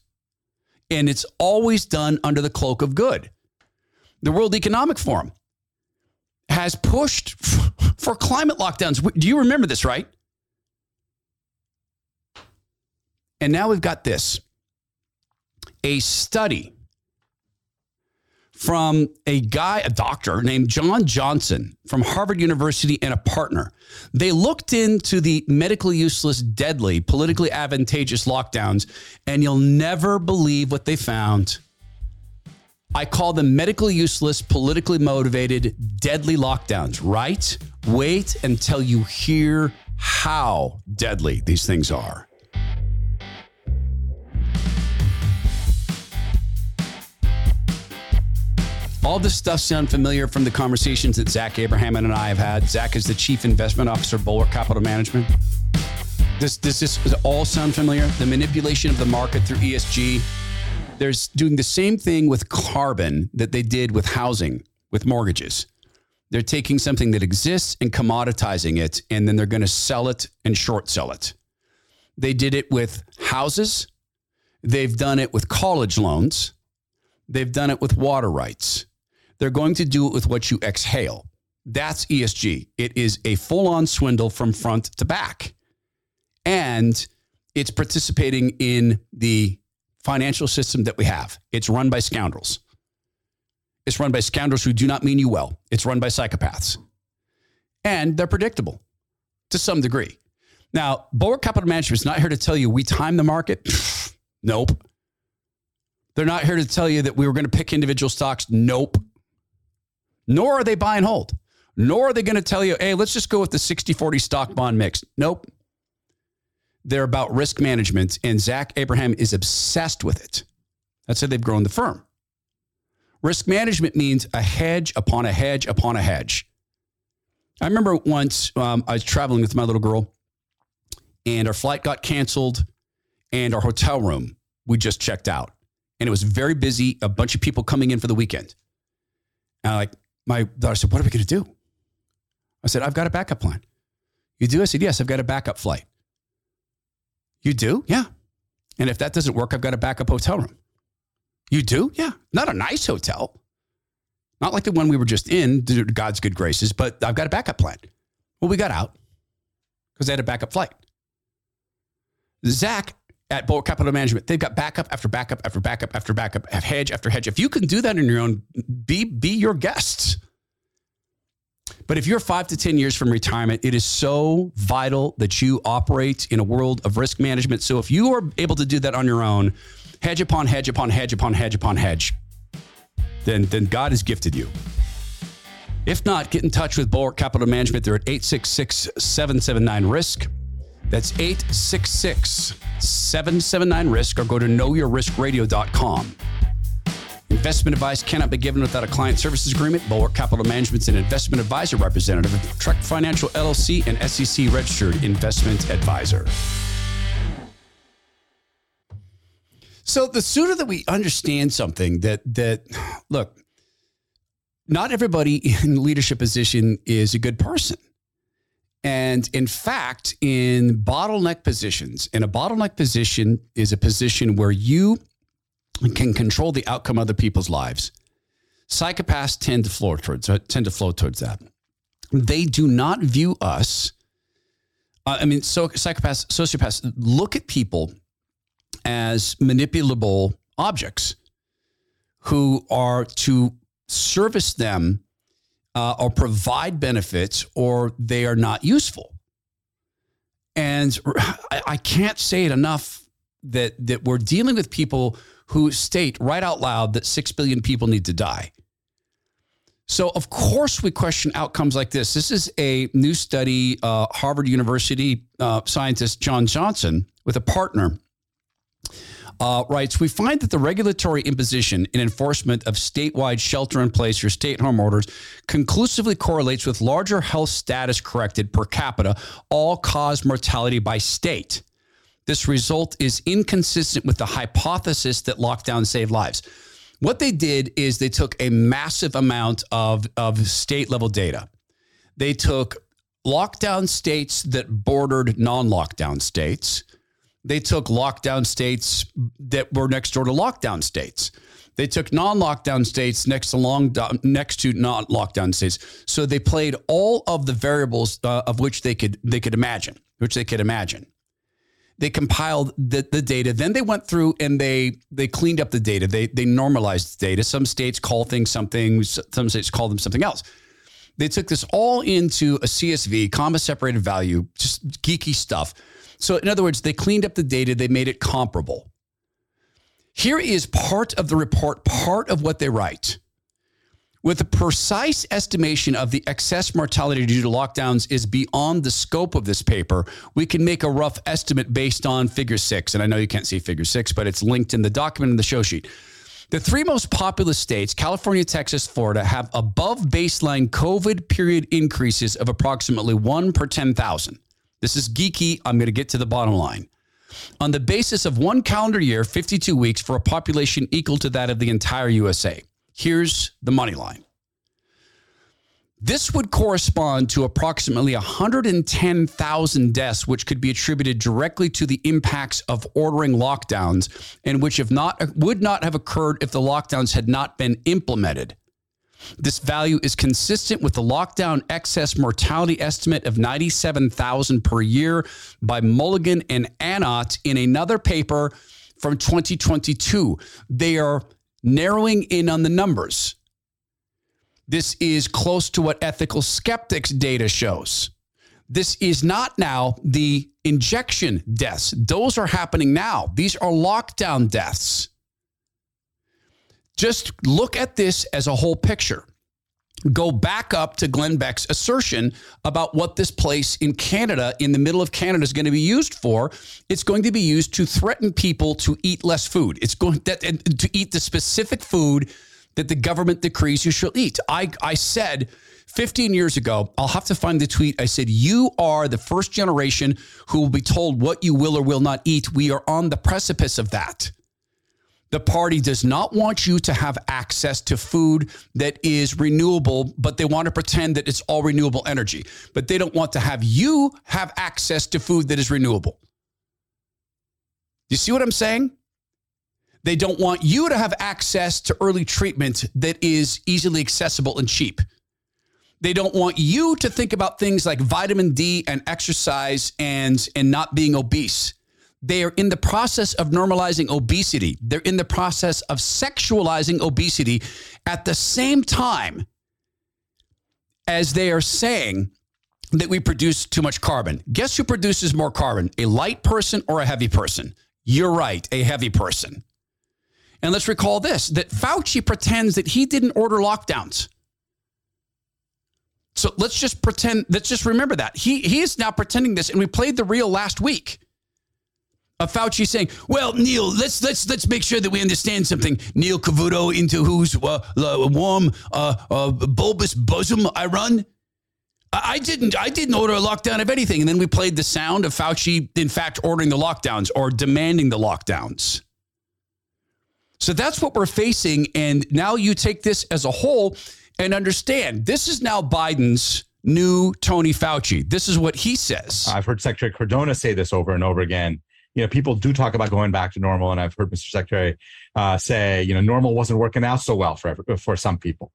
and it's always done under the cloak of good. The World Economic Forum has pushed for climate lockdowns. Do you remember this, right? And now we've got this a study from a guy, a doctor named John Johnson from Harvard University and a partner. They looked into the medically useless, deadly, politically advantageous lockdowns, and you'll never believe what they found. I call them medically useless, politically motivated, deadly lockdowns, right? Wait until you hear how deadly these things are. All this stuff sounds familiar from the conversations that Zach Abraham and I have had. Zach is the chief investment officer, Bulwark Capital Management. Does, does this all sound familiar? The manipulation of the market through ESG. There's doing the same thing with carbon that they did with housing, with mortgages. They're taking something that exists and commoditizing it, and then they're going to sell it and short sell it. They did it with houses. They've done it with college loans. They've done it with water rights. They're going to do it with what you exhale. That's ESG. It is a full on swindle from front to back. And it's participating in the financial system that we have. It's run by scoundrels. It's run by scoundrels who do not mean you well. It's run by psychopaths. And they're predictable to some degree. Now, Bulwark Capital Management is not here to tell you we time the market. nope. They're not here to tell you that we were going to pick individual stocks. Nope. Nor are they buy and hold. Nor are they going to tell you, hey, let's just go with the 60 40 stock bond mix. Nope. They're about risk management, and Zach Abraham is obsessed with it. That's how they've grown the firm. Risk management means a hedge upon a hedge upon a hedge. I remember once um, I was traveling with my little girl, and our flight got canceled, and our hotel room we just checked out, and it was very busy. A bunch of people coming in for the weekend. And I like my daughter said, "What are we going to do?" I said, "I've got a backup plan." You do? I said, "Yes, I've got a backup flight." You do? Yeah. And if that doesn't work, I've got a backup hotel room. You do? Yeah. Not a nice hotel. Not like the one we were just in, God's good graces, but I've got a backup plan. Well, we got out because they had a backup flight. Zach at Bulwark Capital Management, they've got backup after backup after backup after backup, hedge after hedge. If you can do that in your own, be be your guests. But if you're five to 10 years from retirement, it is so vital that you operate in a world of risk management. So if you are able to do that on your own, hedge upon hedge upon hedge upon hedge upon hedge, then, then God has gifted you. If not, get in touch with Bulwark Capital Management. They're at 866 779 RISK. That's 866 779 RISK or go to knowyourriskradio.com. Investment advice cannot be given without a client services agreement. Bulwark Capital Management's an investment advisor representative of Trek Financial LLC and SEC registered investment advisor. So the sooner that we understand something that that look, not everybody in leadership position is a good person. And in fact, in bottleneck positions, in a bottleneck position is a position where you can control the outcome of other people's lives. Psychopaths tend to flow towards uh, tend to flow towards that. They do not view us. Uh, I mean, so psychopaths, sociopaths look at people as manipulable objects who are to service them uh, or provide benefits, or they are not useful. And I, I can't say it enough that that we're dealing with people who state right out loud that 6 billion people need to die. So, of course, we question outcomes like this. This is a new study, uh, Harvard University uh, scientist John Johnson, with a partner, uh, writes We find that the regulatory imposition and enforcement of statewide shelter in place or state home orders conclusively correlates with larger health status corrected per capita all cause mortality by state. This result is inconsistent with the hypothesis that lockdown saved lives. What they did is they took a massive amount of, of state level data. They took lockdown states that bordered non lockdown states. They took lockdown states that were next door to lockdown states. They took non-lockdown states next to long next to non lockdown states. So they played all of the variables uh, of which they could they could imagine, which they could imagine. They compiled the, the data. Then they went through and they they cleaned up the data. They they normalized the data. Some states call things something. Some states call them something else. They took this all into a CSV, comma separated value, just geeky stuff. So in other words, they cleaned up the data. They made it comparable. Here is part of the report, part of what they write. With a precise estimation of the excess mortality due to lockdowns is beyond the scope of this paper, we can make a rough estimate based on figure six. And I know you can't see figure six, but it's linked in the document in the show sheet. The three most populous states, California, Texas, Florida, have above baseline COVID period increases of approximately one per 10,000. This is geeky. I'm going to get to the bottom line. On the basis of one calendar year, 52 weeks for a population equal to that of the entire USA. Here's the money line. This would correspond to approximately 110,000 deaths, which could be attributed directly to the impacts of ordering lockdowns, and which have not would not have occurred if the lockdowns had not been implemented. This value is consistent with the lockdown excess mortality estimate of 97,000 per year by Mulligan and Arnott in another paper from 2022. They are narrowing in on the numbers. This is close to what ethical skeptics data shows. This is not now the injection deaths. Those are happening now. These are lockdown deaths. Just look at this as a whole picture. Go back up to Glenn Beck's assertion about what this place in Canada, in the middle of Canada, is going to be used for. It's going to be used to threaten people to eat less food. It's going that, to eat the specific food that the government decrees you shall eat. I, I said 15 years ago, I'll have to find the tweet. I said, You are the first generation who will be told what you will or will not eat. We are on the precipice of that. The party does not want you to have access to food that is renewable, but they want to pretend that it's all renewable energy. But they don't want to have you have access to food that is renewable. You see what I'm saying? They don't want you to have access to early treatment that is easily accessible and cheap. They don't want you to think about things like vitamin D and exercise and, and not being obese. They are in the process of normalizing obesity. They're in the process of sexualizing obesity at the same time as they are saying that we produce too much carbon. Guess who produces more carbon? A light person or a heavy person? You're right, a heavy person. And let's recall this that Fauci pretends that he didn't order lockdowns. So let's just pretend, let's just remember that. He, he is now pretending this, and we played the reel last week of Fauci saying, "Well, Neil, let's let's let's make sure that we understand something." Neil Cavuto, into whose uh, warm, uh, uh, bulbous bosom I run. I didn't. I didn't order a lockdown of anything, and then we played the sound of Fauci, in fact, ordering the lockdowns or demanding the lockdowns. So that's what we're facing. And now you take this as a whole and understand this is now Biden's new Tony Fauci. This is what he says. I've heard Secretary Cardona say this over and over again. You know, people do talk about going back to normal, and I've heard Mr. Secretary uh, say, you know, normal wasn't working out so well for for some people,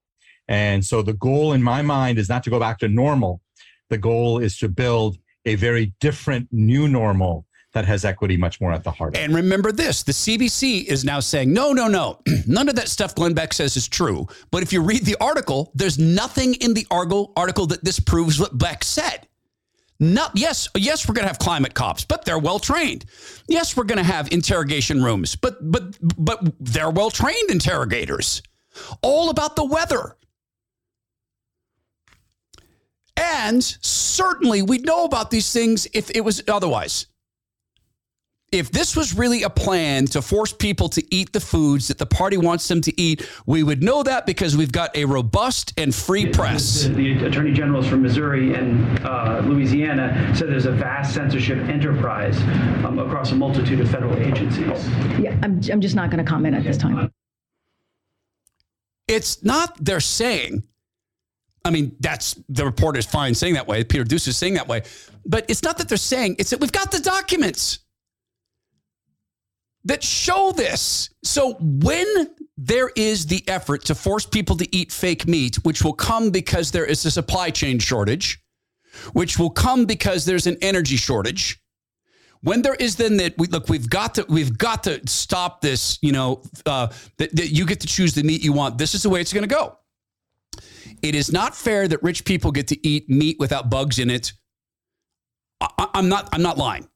and so the goal in my mind is not to go back to normal. The goal is to build a very different new normal that has equity much more at the heart. And remember this the CBC is now saying, no, no, no, none of that stuff Glenn Beck says is true. But if you read the article, there's nothing in the article that disproves what Beck said. Not, yes, yes, we're going to have climate cops, but they're well trained. Yes, we're going to have interrogation rooms, but but but they're well trained interrogators. All about the weather. And certainly we'd know about these things if it was otherwise if this was really a plan to force people to eat the foods that the party wants them to eat, we would know that because we've got a robust and free press. The, the attorney generals from Missouri and uh, Louisiana said there's a vast censorship enterprise um, across a multitude of federal agencies. Yeah, I'm, I'm just not going to comment at this time. It's not they're saying. I mean, that's the reporter is fine saying that way. Peter Doocy is saying that way. But it's not that they're saying, it's that we've got the documents that show this. So when there is the effort to force people to eat fake meat, which will come because there is a supply chain shortage, which will come because there's an energy shortage. When there is then that we look, we've got to we've got to stop this. You know uh, that, that you get to choose the meat you want. This is the way it's going to go. It is not fair that rich people get to eat meat without bugs in it. I, I'm not. I'm not lying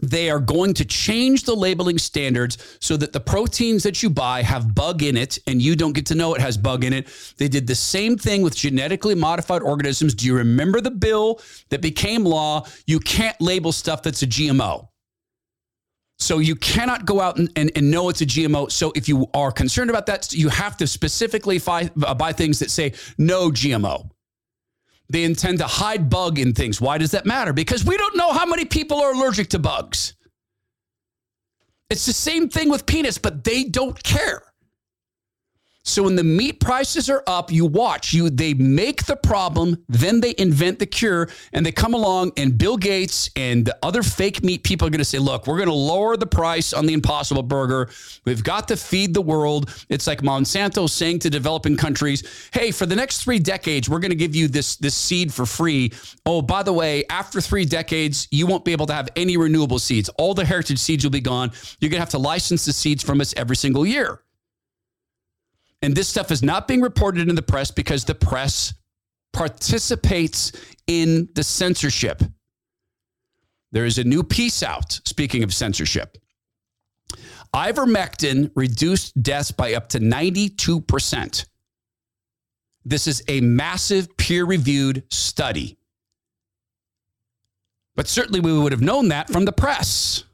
they are going to change the labeling standards so that the proteins that you buy have bug in it and you don't get to know it has bug in it. They did the same thing with genetically modified organisms. Do you remember the bill that became law? You can't label stuff that's a GMO. So you cannot go out and, and, and, know it's a GMO. So if you are concerned about that, you have to specifically uh, buy things that say no GMO. They intend to hide bug in things. Why does that matter? Because we don't know how many people are allergic to bugs. It's the same thing with peanuts, but they don't care. So when the meat prices are up, you watch. You they make the problem, then they invent the cure, and they come along and Bill Gates and the other fake meat people are going to say, "Look, we're going to lower the price on the Impossible Burger. We've got to feed the world." It's like Monsanto saying to developing countries, "Hey, for the next 3 decades, we're going to give you this this seed for free. Oh, by the way, after 3 decades, you won't be able to have any renewable seeds. All the heritage seeds will be gone. You're going to have to license the seeds from us every single year." And this stuff is not being reported in the press because the press participates in the censorship. There is a new piece out, speaking of censorship. Ivermectin reduced deaths by up to 92%. This is a massive peer reviewed study. But certainly we would have known that from the press.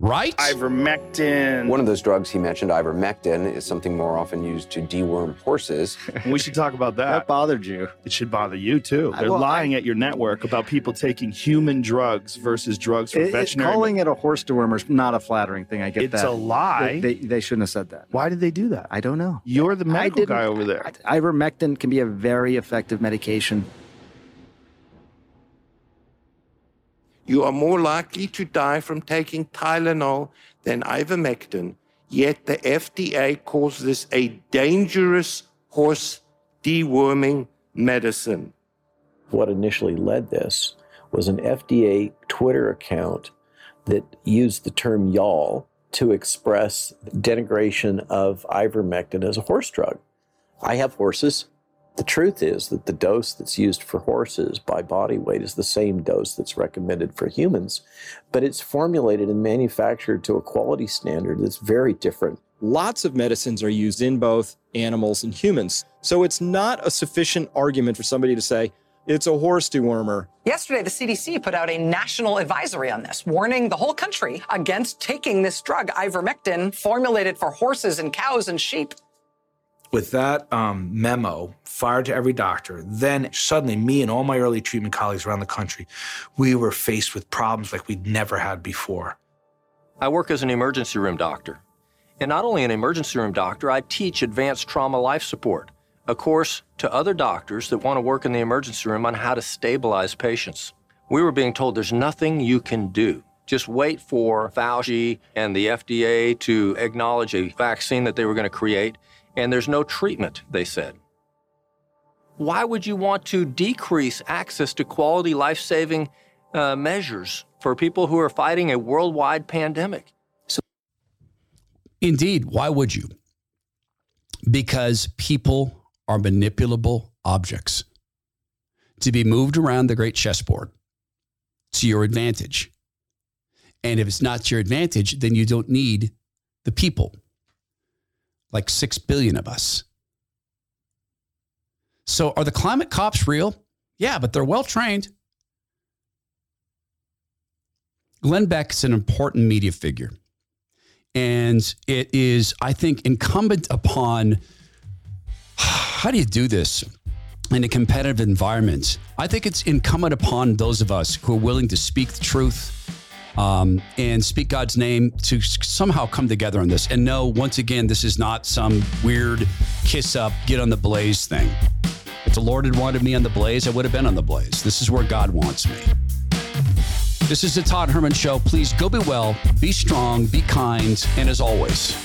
Right? Ivermectin. One of those drugs he mentioned, ivermectin, is something more often used to deworm horses. we should talk about that. That bothered you. It should bother you too. They're well, lying at your network about people taking human drugs versus drugs for it, veterinary. Calling it a horse dewormer is not a flattering thing. I get it's that. It's a lie. They, they, they, shouldn't have said that. Why did they do that? I don't know. You're the medical guy over there. Ivermectin can be a very effective medication. You are more likely to die from taking Tylenol than ivermectin, yet the FDA calls this a dangerous horse deworming medicine. What initially led this was an FDA Twitter account that used the term y'all to express denigration of ivermectin as a horse drug. I have horses. The truth is that the dose that's used for horses by body weight is the same dose that's recommended for humans, but it's formulated and manufactured to a quality standard that's very different. Lots of medicines are used in both animals and humans. So it's not a sufficient argument for somebody to say, it's a horse dewormer. Yesterday, the CDC put out a national advisory on this, warning the whole country against taking this drug, ivermectin, formulated for horses and cows and sheep with that um, memo fired to every doctor, then suddenly me and all my early treatment colleagues around the country, we were faced with problems like we'd never had before. I work as an emergency room doctor. And not only an emergency room doctor, I teach advanced trauma life support, a course to other doctors that want to work in the emergency room on how to stabilize patients. We were being told there's nothing you can do. Just wait for Fauci and the FDA to acknowledge a vaccine that they were going to create and there's no treatment, they said. Why would you want to decrease access to quality life saving uh, measures for people who are fighting a worldwide pandemic? So- Indeed, why would you? Because people are manipulable objects to be moved around the great chessboard to your advantage. And if it's not to your advantage, then you don't need the people like 6 billion of us. So are the climate cops real? Yeah, but they're well trained. Glenn Beck is an important media figure. And it is, I think, incumbent upon how do you do this in a competitive environment? I think it's incumbent upon those of us who are willing to speak the truth um, and speak God's name to somehow come together on this. And no, once again, this is not some weird kiss up, get on the blaze thing. If the Lord had wanted me on the blaze, I would have been on the blaze. This is where God wants me. This is the Todd Herman Show. Please go be well, be strong, be kind, and as always,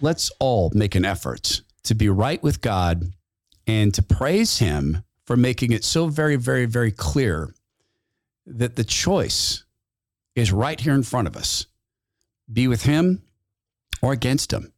let's all make an effort to be right with God and to praise Him for making it so very, very, very clear that the choice is right here in front of us be with him or against him.